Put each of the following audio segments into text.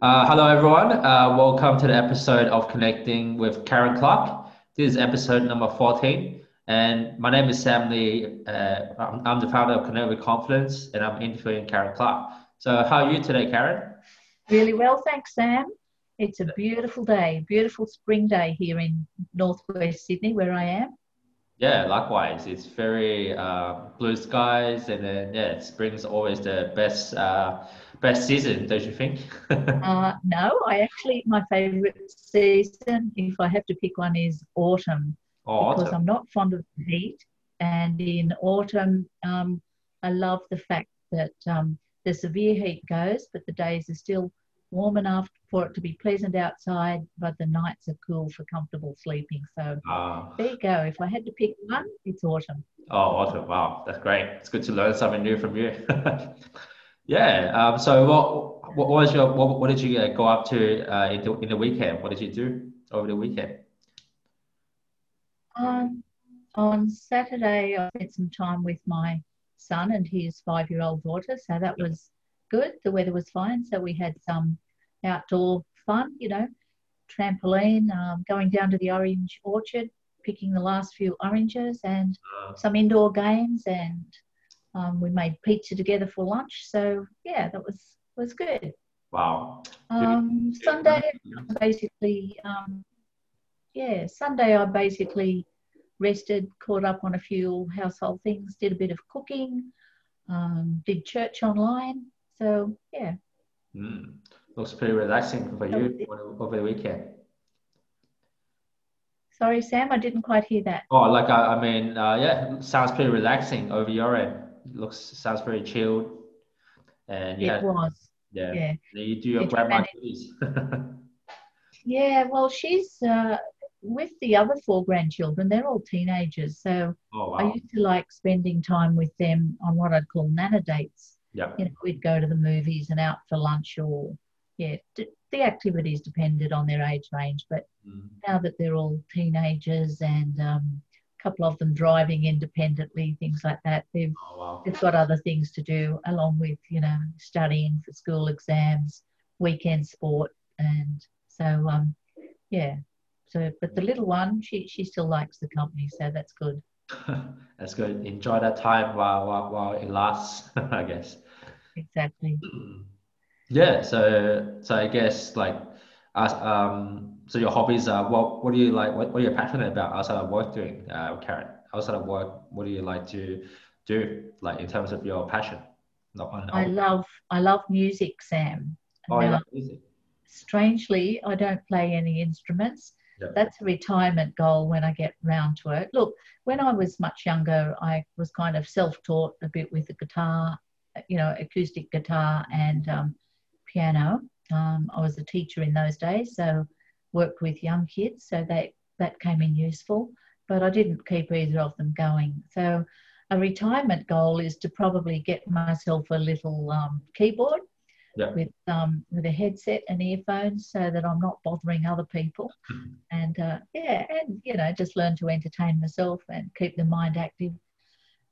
Uh, hello, everyone. Uh, welcome to the episode of Connecting with Karyn Clarke. This is episode number 14. And my name is Sam Lee. Uh, I'm, I'm, the founder of Connect with Confidence, and I'm interviewing Karyn Clarke. So, how are you today, Karyn? Really well, thanks, Sam. It's a beautiful day, beautiful spring day here in northwest Sydney, where I am. Yeah, likewise. It's very uh, blue skies, and then yeah, spring's always the best uh, best season, don't you think? uh, no, I actually my favourite season, if I have to pick one, is autumn oh, because autumn. I'm not fond of the heat, and in autumn, um, I love the fact that um, the severe heat goes, but the days are still warm enough for it to be pleasant outside, but the nights are cool for comfortable sleeping. So uh, there you go. If I had to pick one, it's autumn. Oh, autumn! Wow, that's great. It's good to learn something new from you. yeah. Um, so what, what was your what, what did you uh, go up to uh, in the in the weekend? What did you do over the weekend? Um, on Saturday, I spent some time with my son and his five-year-old daughter. So that was good. The weather was fine, so we had some outdoor fun, you know, trampoline, um, going down to the orange orchard, picking the last few oranges, and uh, some indoor games, and um, we made pizza together for lunch. So yeah, that was was good. Wow. Um, Sunday, basically, um, yeah, Sunday I basically rested, caught up on a few household things, did a bit of cooking, um, did church online, so yeah. Mm. Looks pretty relaxing for you over the weekend. Sorry, Sam, I didn't quite hear that. Oh, like I, I mean, uh, yeah, sounds pretty relaxing over your end. Looks sounds very chilled. And yeah, it was. Yeah. yeah. You do your grandma duties. yeah, well, she's uh, with the other four grandchildren. They're all teenagers, so oh, wow. I used to like spending time with them on what I'd call nana dates. Yeah. You know, we'd go to the movies and out for lunch or, yeah, d- the activities depended on their age range. But mm. now that they're all teenagers and um, a couple of them driving independently, things like that, they've, oh, wow. they've got other things to do along with, you know, studying for school exams, weekend sport. And so, um, yeah. So, but the little one, she, she still likes the company, so that's good. That's good. Enjoy that time while while, while it lasts, I guess. Exactly. Yeah. So so I guess like as um so your hobbies are what what do you like what, what are you passionate about outside of work doing, uh, Karyn? Outside of work, what do you like to do like in terms of your passion? Not on, I love I love music, Sam. Oh, now, music. Strangely, I don't play any instruments that's a retirement goal when I get round to it. Look, when I was much younger, I was kind of self taught a bit with the guitar, you know, acoustic guitar and um, piano. Um, I was a teacher in those days, so worked with young kids, so that, that came in useful, but I didn't keep either of them going. So a retirement goal is to probably get myself a little um, keyboard yeah. with um, with a headset and earphones so that I'm not bothering other people. Mm-hmm. And uh, yeah, and you know, just learn to entertain myself and keep the mind active.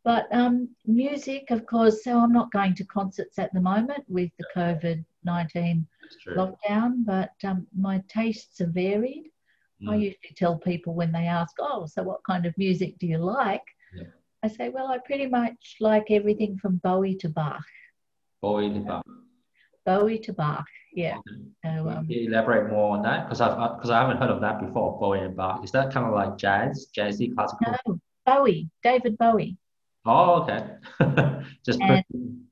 But um, music, of course, so I'm not going to concerts at the moment with the COVID 19 lockdown, but um, my tastes are varied. Mm. I usually tell people when they ask, Oh, so what kind of music do you like? Yeah. I say, Well, I pretty much like everything from Bowie to Bach. Bowie to Bach. Bowie to Bach. Yeah. So, um, you elaborate more on that because I've because I haven't heard of that before. Bowie and Bach. Is that kind of like jazz, jazzy, classical? No, Bowie, David Bowie. Oh, okay. Just and,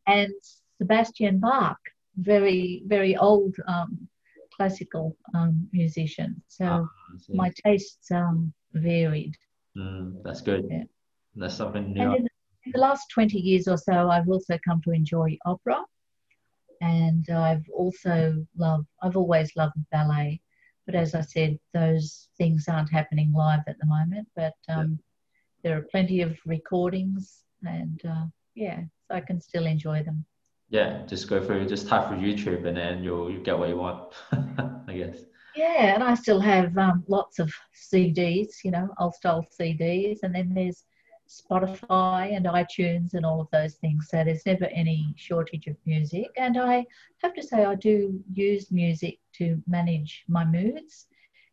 and Sebastian Bach, very very old um, classical um, musician. So ah, my tastes um varied. Mm, that's good. Yeah. That's something new. And in, in the last 20 years or so, I've also come to enjoy opera and I've also loved, I've always loved ballet. But as I said, those things aren't happening live at the moment. But um, yeah. there are plenty of recordings, and uh, yeah, so I can still enjoy them. Yeah, just go through, just type for YouTube, and then you'll you get what you want, I guess. Yeah, and I still have um, lots of CDs, you know, old style CDs, and then there's Spotify and iTunes and all of those things. So there's never any shortage of music. And I have to say, I do use music to manage my moods.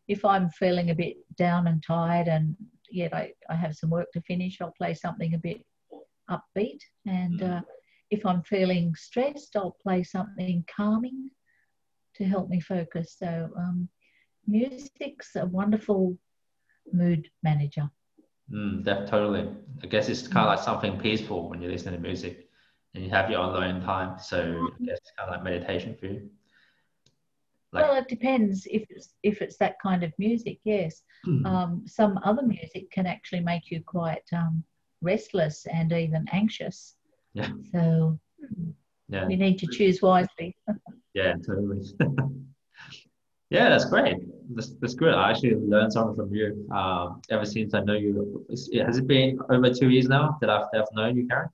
If I'm feeling a bit down and tired and yet I, I have some work to finish, I'll play something a bit upbeat. And uh, if I'm feeling stressed, I'll play something calming to help me focus. So um, music's a wonderful mood manager. Mm, that totally. I guess it's kind of like something peaceful when you listen to music and you have your alone time. So I guess it's kind of like meditation for you. Like, well, it depends if it's if it's that kind of music. Yes, mm-hmm. um, some other music can actually make you quite um, restless and even anxious. Yeah. So yeah, we need to choose wisely. yeah, totally. yeah, that's great. That's, that's good. I actually learned something from you. Um, ever since I know you, has it been over two years now that I've, I've known you, Karen?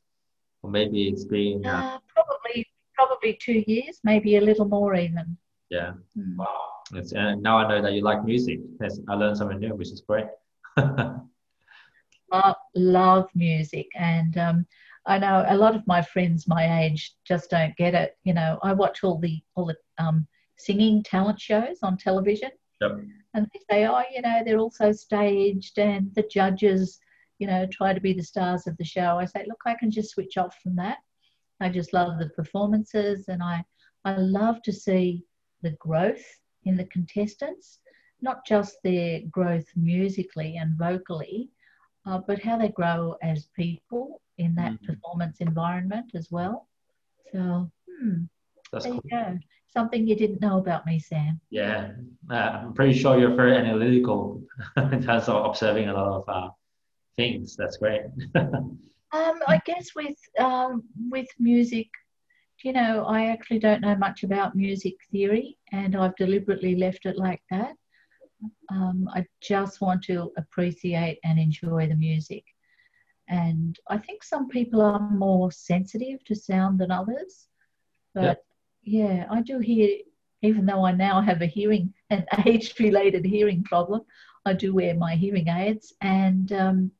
Or maybe it's been uh, uh, probably probably two years, maybe a little more even. Yeah. Mm. Wow. It's, and now I know that you like music. Yes, I learned something new, which is great. I love music, and um, I know a lot of my friends my age just don't get it. You know, I watch all the all the um, singing talent shows on television, yep. and they say, oh, you know, they're also staged, and the judges, you know, try to be the stars of the show. I say, look, I can just switch off from that. I just love the performances, and I I love to see the growth in the contestants, not just their growth musically and vocally, uh, but how they grow as people in that mm-hmm. performance environment as well. So, hmm, That's there cool. you go. Something you didn't know about me, Sam. Yeah, uh, I'm pretty sure you're very analytical in terms of observing a lot of uh, things. That's great. um, I guess with um, with music, you know, I actually don't know much about music theory, and I've deliberately left it like that. Um, I just want to appreciate and enjoy the music. And I think some people are more sensitive to sound than others. But yeah, I do hear, even though I now have a hearing, an age related hearing problem, I do wear my hearing aids. And um,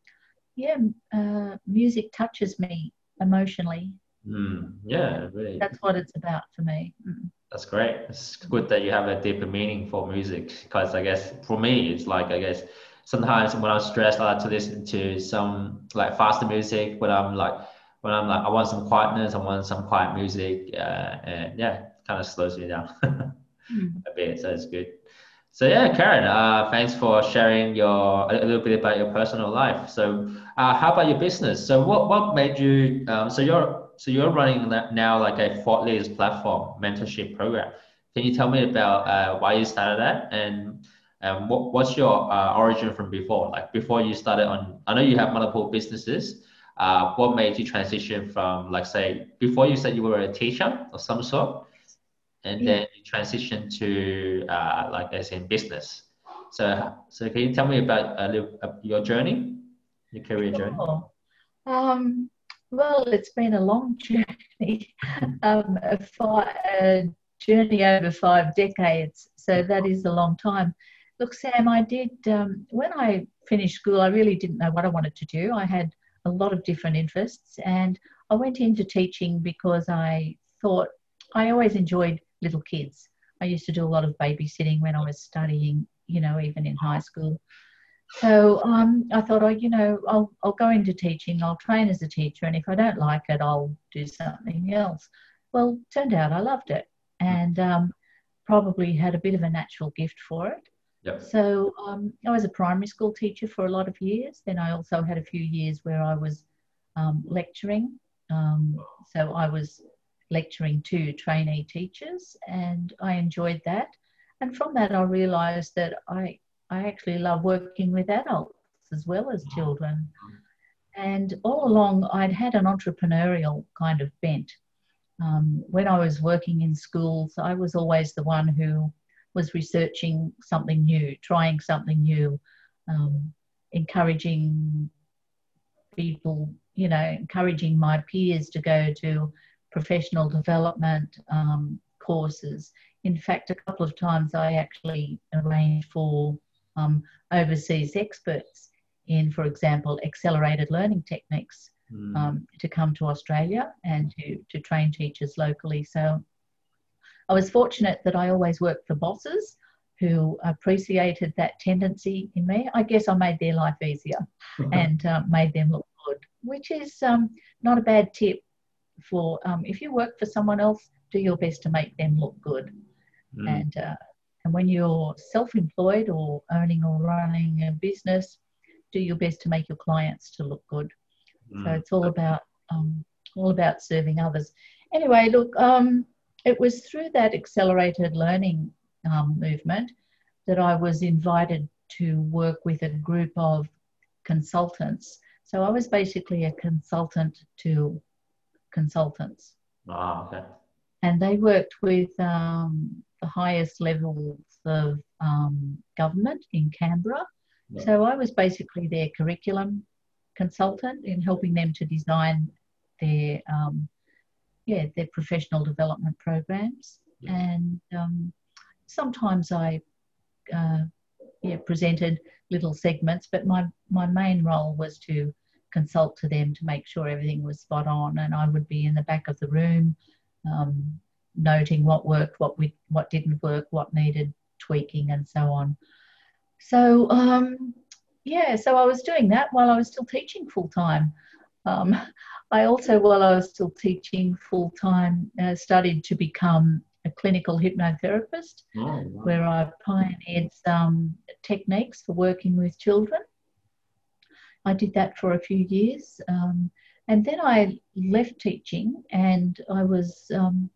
yeah, uh, music touches me emotionally. Mm, yeah, really. That's what it's about for me. Mm. That's great. It's good that you have a deeper meaning for music because I guess for me, it's like, I guess, sometimes when I'm stressed, I like to listen to some like faster music. When I'm like, when I'm like, I want some quietness, I want some quiet music, uh, and yeah, kind of slows me down mm. a bit. So it's good. So yeah, Karyn, uh, thanks for sharing your a little bit about your personal life. So, uh, how about your business? So, what what made you? Um, so you're so you're running now like a thought leaders platform mentorship program. Can you tell me about uh, why you started that and um, what, what's your uh, origin from before? Like before you started on, I know you have multiple businesses. Uh, what made you transition from, like, say, before you said you were a teacher of some sort, and yeah. then you transitioned to, uh, like, as in business. So, so can you tell me about a little, uh, your journey, your career journey? Um, well, it's been a long journey, um, a journey over five decades. So that is a long time. Look, Sam, I did, um, when I finished school, I really didn't know what I wanted to do. I had a lot of different interests and I went into teaching because I thought I always enjoyed little kids. I used to do a lot of babysitting when I was studying, you know, even in high school. So um, I thought, oh, you know, I'll, I'll go into teaching, I'll train as a teacher, and if I don't like it, I'll do something else. Well, turned out I loved it and um, probably had a bit of a natural gift for it. So um, I was a primary school teacher for a lot of years. Then I also had a few years where I was um, lecturing. Um, so I was lecturing to trainee teachers, and I enjoyed that. And from that, I realised that I I actually love working with adults as well as children. And all along, I'd had an entrepreneurial kind of bent. Um, when I was working in schools, I was always the one who was researching something new, trying something new, um, encouraging people, you know, encouraging my peers to go to professional development um, courses. In fact, a couple of times I actually arranged for um, overseas experts in, for example, accelerated learning techniques mm. um, to come to Australia and to, to train teachers locally. So I was fortunate that I always worked for bosses who appreciated that tendency in me. I guess I made their life easier and uh, made them look good, which is um, not a bad tip for um, if you work for someone else, do your best to make them look good. Mm. And uh, and when you're self-employed or owning or running a business, do your best to make your clients to look good. Mm. So it's all about um, all about serving others. Anyway, look, um, it was through that accelerated learning um, movement that I was invited to work with a group of consultants. So I was basically a consultant to consultants. Ah, okay. And they worked with um, the highest levels of um, government in Canberra. Yeah. So I was basically their curriculum consultant in helping them to design their um, yeah their professional development programs. And um, sometimes I uh, yeah presented little segments, but my my main role was to consult to them to make sure everything was spot on, and I would be in the back of the room. Um, noting what worked, what we what didn't work, what needed tweaking, and so on. So um, yeah, so I was doing that while I was still teaching full time. Um, I also, while I was still teaching full time, uh, studied to become a clinical hypnotherapist, oh, wow. where I pioneered some techniques for working with children. I did that for a few years. Um, and then I left teaching and I was um,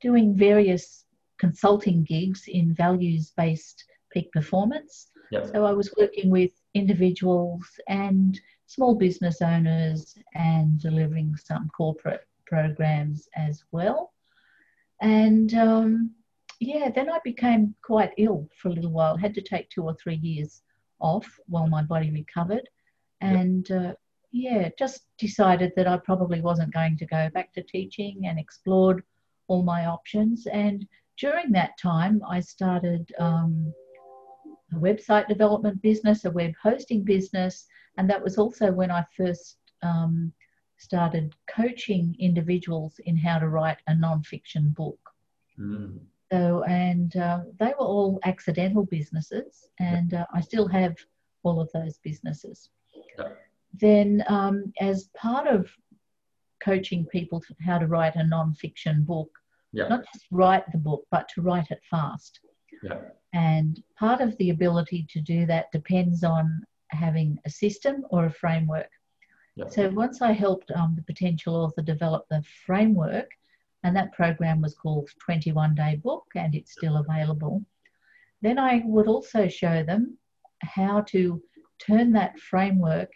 doing various consulting gigs in values based peak performance. Yep. So I was working with individuals and small business owners and delivering some corporate programs as well. And um, yeah, then I became quite ill for a little while, had to take two or three years off while my body recovered. And uh, yeah, just decided that I probably wasn't going to go back to teaching and explored all my options. And during that time, I started um, a website development business, a web hosting business, and that was also when I first um, started coaching individuals in how to write a non-fiction book. Mm. So, and uh, they were all accidental businesses, and uh, I still have all of those businesses. Then, um, as part of coaching people how to write a non-fiction book, yeah. not just write the book, but to write it fast. Yeah. And part of the ability to do that depends on having a system or a framework. Yeah. So once I helped um, the potential author develop the framework, and that program was called 21 Day Book, and it's still available. Then I would also show them how to turn that framework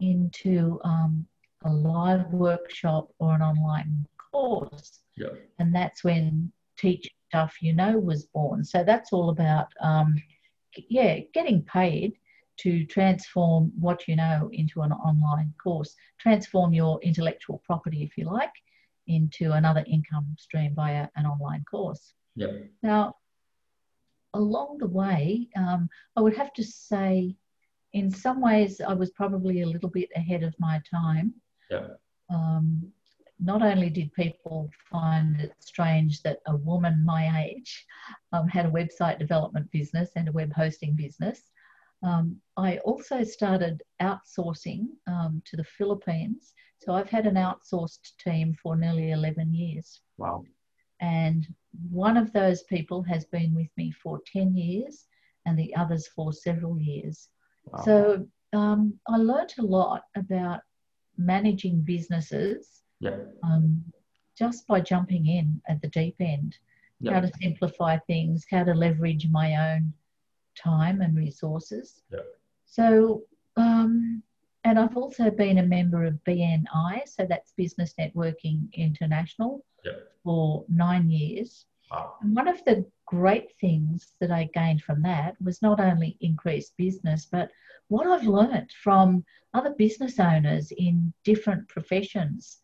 into um, a live workshop or an online course. Yeah. And that's when Teach Stuff You Know was born. So that's all about, um, yeah, getting paid to transform what you know into an online course, transform your intellectual property, if you like, into another income stream via an online course. Yep. Now, along the way, um, I would have to say, in some ways, I was probably a little bit ahead of my time. Yep. Um, not only did people find it strange that a woman my age um, had a website development business and a web hosting business, um, I also started outsourcing um, to the Philippines. So I've had an outsourced team for nearly 11 years. Wow. And one of those people has been with me for 10 years and the others for several years. Wow. So um, I learned a lot about managing businesses yeah. Um, just by jumping in at the deep end, how to simplify things, how to leverage my own time and resources. Yeah. So, um, and I've also been a member of BNI, so that's Business Networking International, for nine years. Wow. And one of the great things that I gained from that was not only increased business, but what I've learned from other business owners in different professions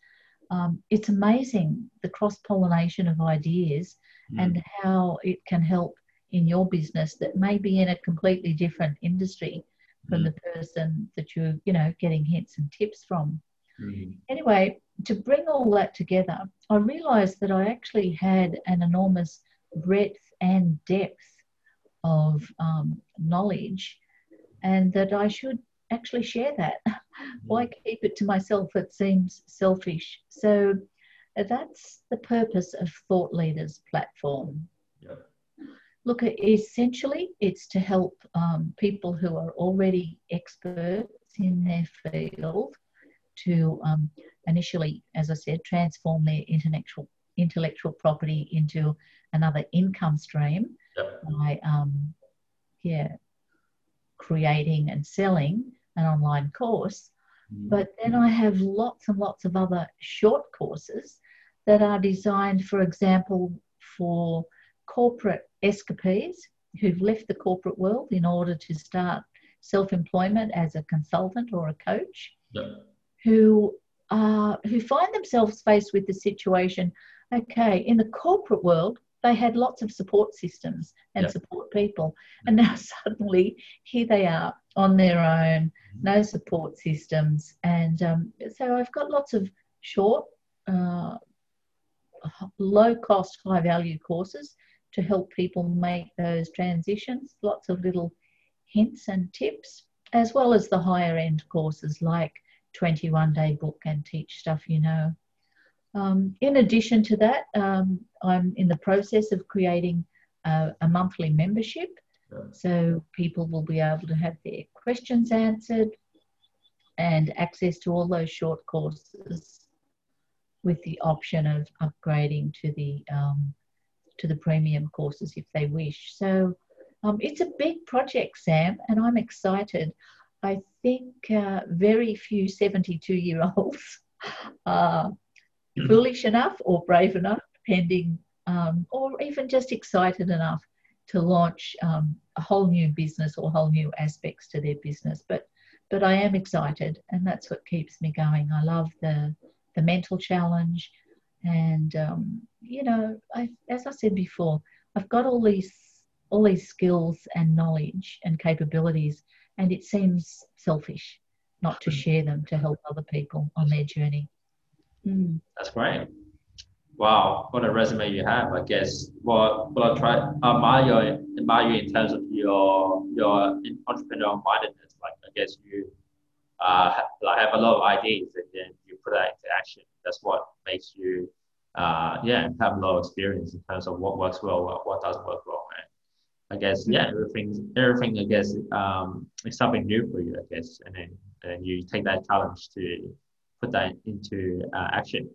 um, it's amazing the cross pollination of ideas mm. and how it can help in your business that may be in a completely different industry, from mm. the person that you're, you know, getting hints and tips from. Mm. Anyway, to bring all that together, I realized that I actually had an enormous breadth and depth of um, knowledge and that I should actually share that. Why mm. keep it to myself? It seems selfish. So that's the purpose of Thought Leaders platform. Look, essentially, it's to help um, people who are already experts in their field to um, initially, as I said, transform their intellectual intellectual property into another income stream yep. by um, yeah creating and selling an online course. Mm. But then I have lots and lots of other short courses that are designed, for example, for corporate escapees who've left the corporate world in order to start self employment as a consultant or a coach, who, uh, who find themselves faced with the situation okay, in the corporate world, they had lots of support systems and yep. support people. And now suddenly here they are on their own, mm-hmm. no support systems. And um, so I've got lots of short, uh, low cost, high value courses to help people make those transitions, lots of little hints and tips, as well as the higher end courses like 21 day book and teach stuff you know. Um, in addition to that, um, I'm in the process of creating a, a monthly membership. So people will be able to have their questions answered and access to all those short courses with the option of upgrading to the um, to the premium courses if they wish. So um, it's a big project, Sam, and I'm excited. I think uh, very few 72 year olds are foolish enough or brave enough, depending, um, or even just excited enough to launch um, a whole new business or whole new aspects to their business. But but I am excited, and that's what keeps me going. I love the the mental challenge, and um, you know, I, as I said before, I've got all these all these skills and knowledge and capabilities, and it seems selfish not to share them to help other people on their journey. Mm. That's great. Wow, what a resume you have! I guess what what I try admire admire you in terms of your your entrepreneurial mindedness. Like I guess you uh, like have a lot of ideas and then you put that into action. That's what makes you uh, yeah have a lot of experience in terms of what works well, what, what doesn't work well. And I guess yeah, everything everything I guess um, is something new for you. I guess, and then and you take that challenge to put that into uh, action.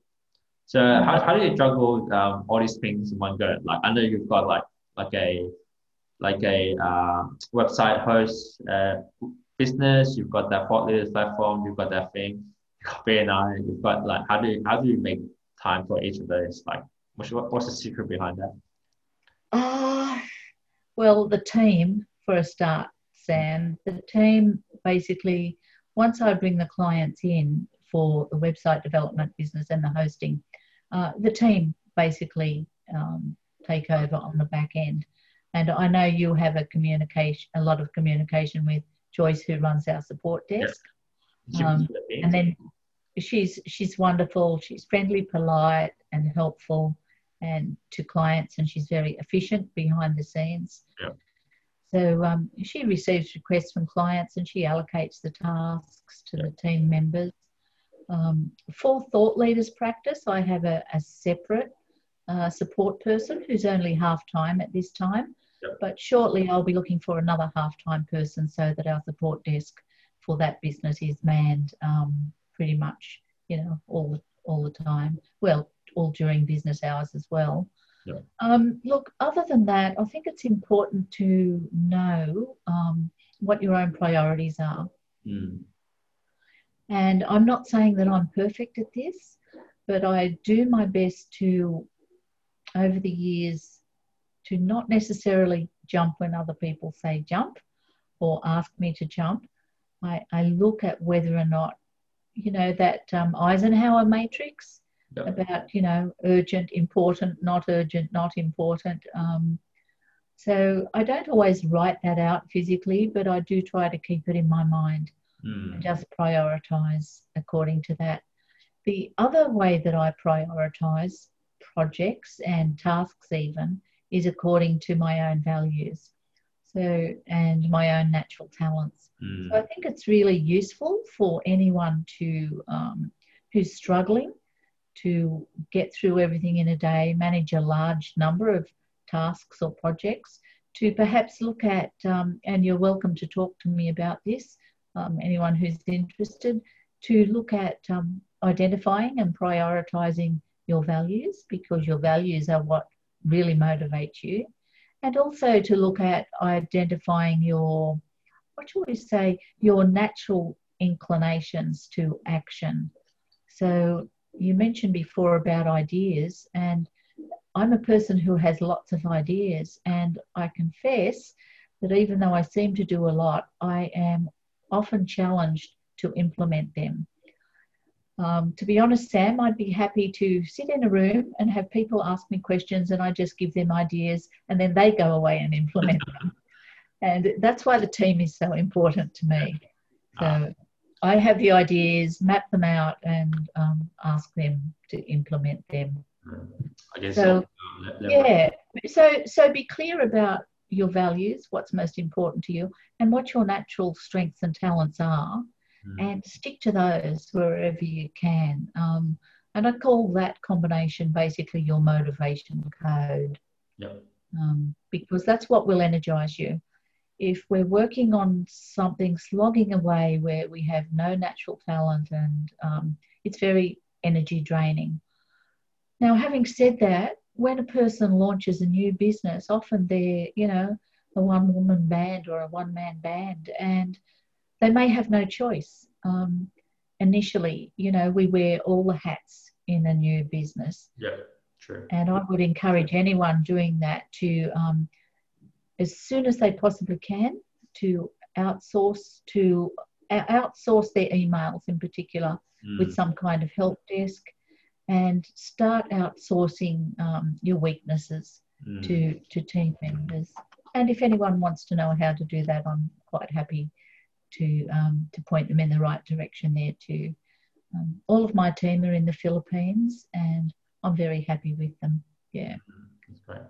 So how, how do you juggle um, all these things in one go? Like I know you've got like like a like a uh, website host uh, business, you've got that thought platform, you've got that thing, you've got BNI, you've got like how do you how do you make time for each of those? Like what's what's the secret behind that? Uh, well, the team for a start, Sam. The team basically once I bring the clients in, for the website development business and the hosting. Uh, the team basically um, take over on the back end. And I know you have a communication, a lot of communication with Joyce, who runs our support desk. Um, and then she's she's wonderful. She's friendly, polite, and helpful, and to clients, and she's very efficient behind the scenes. Yeah. So um, she receives requests from clients, and she allocates the tasks to yeah. the team members. Um, for thought leaders practice, I have a, a separate uh, support person who's only half time at this time. Yep. But shortly, I'll be looking for another half time person so that our support desk for that business is manned um, pretty much, you know, all all the time. Well, all during business hours as well. Yep. Um, look, other than that, I think it's important to know um, what your own priorities are. Mm. And I'm not saying that I'm perfect at this, but I do my best to, over the years, to not necessarily jump when other people say jump or ask me to jump. I, I look at whether or not, you know, that um, Eisenhower matrix about, you know, urgent, important, not urgent, not important. Um, So I don't always write that out physically, but I do try to keep it in my mind Mm. and just prioritize according to that. The other way that I prioritize projects and tasks, even, is according to my own values. So, and my own natural talents. Mm. So I think it's really useful for anyone to um, who's struggling to get through everything in a day, manage a large number of tasks or projects, to perhaps look at, um, and you're welcome to talk to me about this, um, anyone who's interested, to look at um, identifying and prioritizing your values because your values are what really motivate you. And also to look at identifying your, what shall we say, your natural inclinations to action. So you mentioned before about ideas, and I'm a person who has lots of ideas, and I confess that even though I seem to do a lot, I am often challenged to implement them. Um, to be honest, Sam, I'd be happy to sit in a room and have people ask me questions and I just give them ideas and then they go away and implement them. And that's why the team is so important to me. So I have the ideas, map them out, and um, ask them to implement them. I guess So, um, let- let- Yeah. So so be clear about your values, what's most important to you, and what your natural strengths and talents are, Mm. and stick to those wherever you can. Um, and I call that combination basically your motivation code Yep. um, because that's what will energize you. If we're working on something slogging away where we have no natural talent and um, it's very energy draining. Now, having said that, when a person launches a new business, often they're, you know, a one woman band or a one man band, and they may have no choice. Um, initially, you know, we wear all the hats in a new business. Yep. True. And I would encourage anyone doing that to, um, as soon as they possibly can, to outsource to outsource their emails in particular with Mm. some kind of help desk, and start outsourcing um, your weaknesses Mm. to to team members. And if anyone wants to know how to do that, I'm quite happy to um, to point them in the right direction there too. Um, all of my team are in the Philippines, and I'm very happy with them. Yeah. That's great.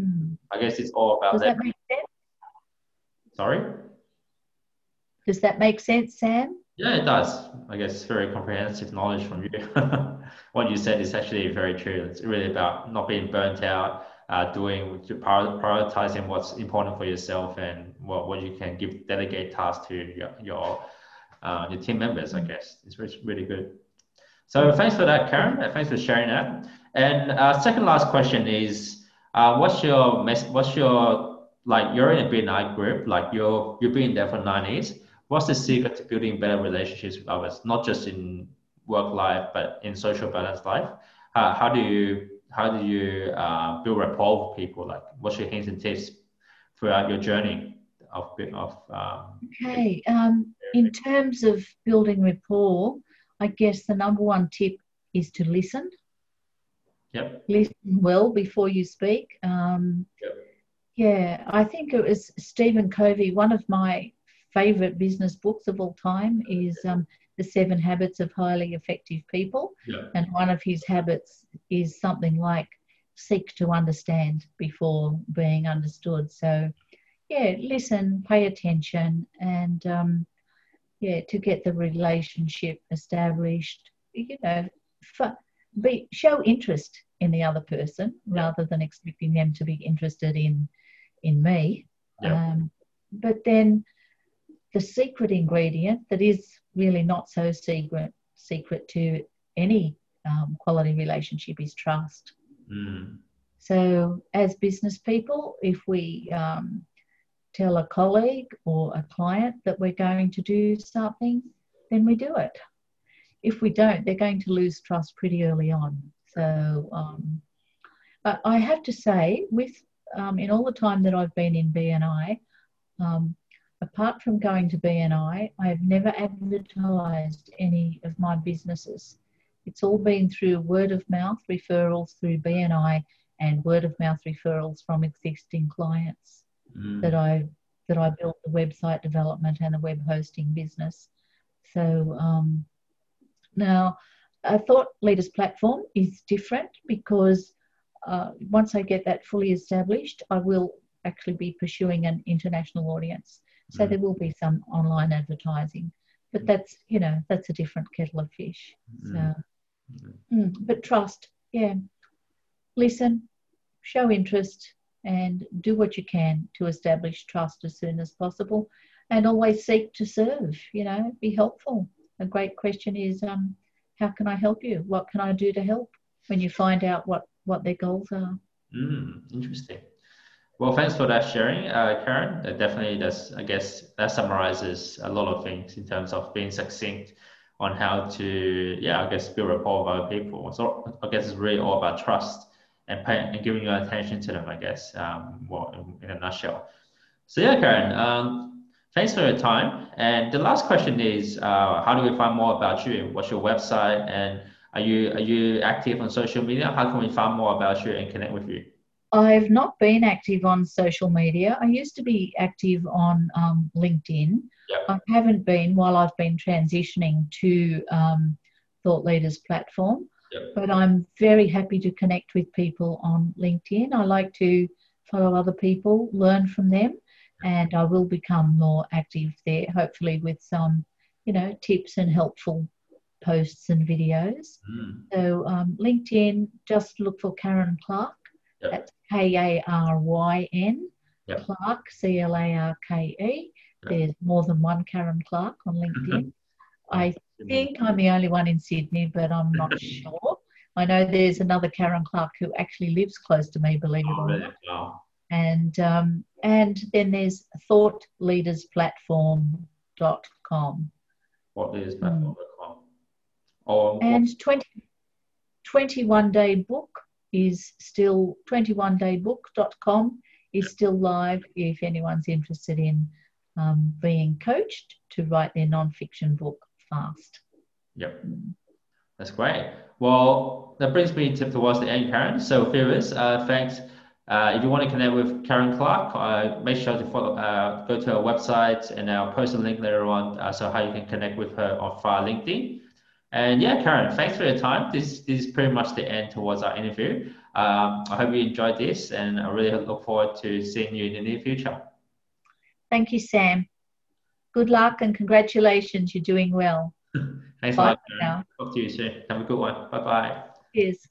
Mm. I guess it's all about Does that. that make sense? Sorry. Does that make sense, Sam? Yeah, it does. I guess it's very comprehensive knowledge from you. what you said is actually very true. It's really about not being burnt out, uh, doing prioritizing what's important for yourself and what, what you can give delegate tasks to your your, uh, your team members. I guess it's really, really good. So thanks for that, Karyn. Thanks for sharing that. And uh, second last question is, uh, what's your mess? What's your like? You're in a BNI group, like you're you've been there for nine years what's the secret to building better relationships with others not just in work life but in social balance life how do you how do you uh, build rapport with people like what's your hints and tips throughout your journey of of um, Okay. Um, in terms of building rapport, I guess the number one tip is to listen. yep Listen well before you speak. Um, Yep. Yeah, I think it was Stephen Covey. One of my favorite business books of all time is um, The Seven Habits of Highly Effective People. yeah And one of his habits is something like seek to understand before being understood. So, yeah, listen, pay attention, and um, yeah, to get the relationship established, you know, f- be show interest in the other person rather than expecting them to be interested in in me. Yeah. Um, but then the secret ingredient that is really not so secret secret to any um, quality relationship is trust. mm, So, as business people, if we um, tell a colleague or a client that we're going to do something, then we do it. If we don't, they're going to lose trust pretty early on. So, um, but I have to say, with um, in all the time that I've been in BNI, um, apart from going to BNI, I have never advertised any of my businesses. It's all been through word of mouth referrals through BNI and word of mouth referrals from existing clients mm. that I that I built the website development and the web hosting business. So um, now a thought leaders platform is different because uh, once I get that fully established, I will actually be pursuing an international audience. So mm. there will be some online advertising, but that's you know that's a different kettle of fish. Mm. So, mm. but trust, yeah, listen, show interest, and do what you can to establish trust as soon as possible, and always seek to serve. You know, be helpful. A great question is, um, how can I help you? What can I do to help? When you find out what what their goals are. Mm, interesting. Well, thanks for that sharing, uh, Karyn. Definitely does, I guess, that summarizes a lot of things in terms of being succinct on how to, yeah, I guess, build rapport with other people. So I guess it's really all about trust and, pay, and giving your attention to them, I guess, um, well, in, in a nutshell. So yeah, Karyn, um, thanks for your time. And the last question is, uh, how do we find more about you? What's your website? And are you are you active on social media? How can we find more about you and connect with you? I've not been active on social media. I used to be active on um, LinkedIn. Yep. I haven't been while I've been transitioning to um, Thought Leaders platform. Yep. But I'm very happy to connect with people on LinkedIn. I like to follow other people, learn from them, and I will become more active there, hopefully with some, you know, tips and helpful posts and videos. Mm. So um, LinkedIn, just look for Karyn Clarke. Yep. That's K A R Y N yep. Clark, C L A R K E. There's more than one Karen Clark on LinkedIn. Mm-hmm. I think I'm the only one in Sydney, but I'm not sure. I know there's another Karen Clark who actually lives close to me, believe it oh, or not. Wow. And um, and then there's thoughtleadersplatform.com. What is platform.com? Oh, and 20, 21 day book is still 21daybook.com is still live if anyone's interested in um, being coached to write their non-fiction book fast. Yep. That's great. Well, that brings me to, towards the end, Karyn. So, viewers, uh, thanks. Uh, if you want to connect with Karyn Clarke, uh, make sure to follow, uh, go to her website and I'll post a link later on uh, so how you can connect with her on via LinkedIn. And yeah, Karyn, thanks for your time. This, this is pretty much the end towards our interview. Um, I hope you enjoyed this and I really look forward to seeing you in the near future. Thank you, Sam. Good luck and congratulations. You're doing well. thanks Bye a lot. Talk to you soon. Have a good one. Bye bye. Cheers.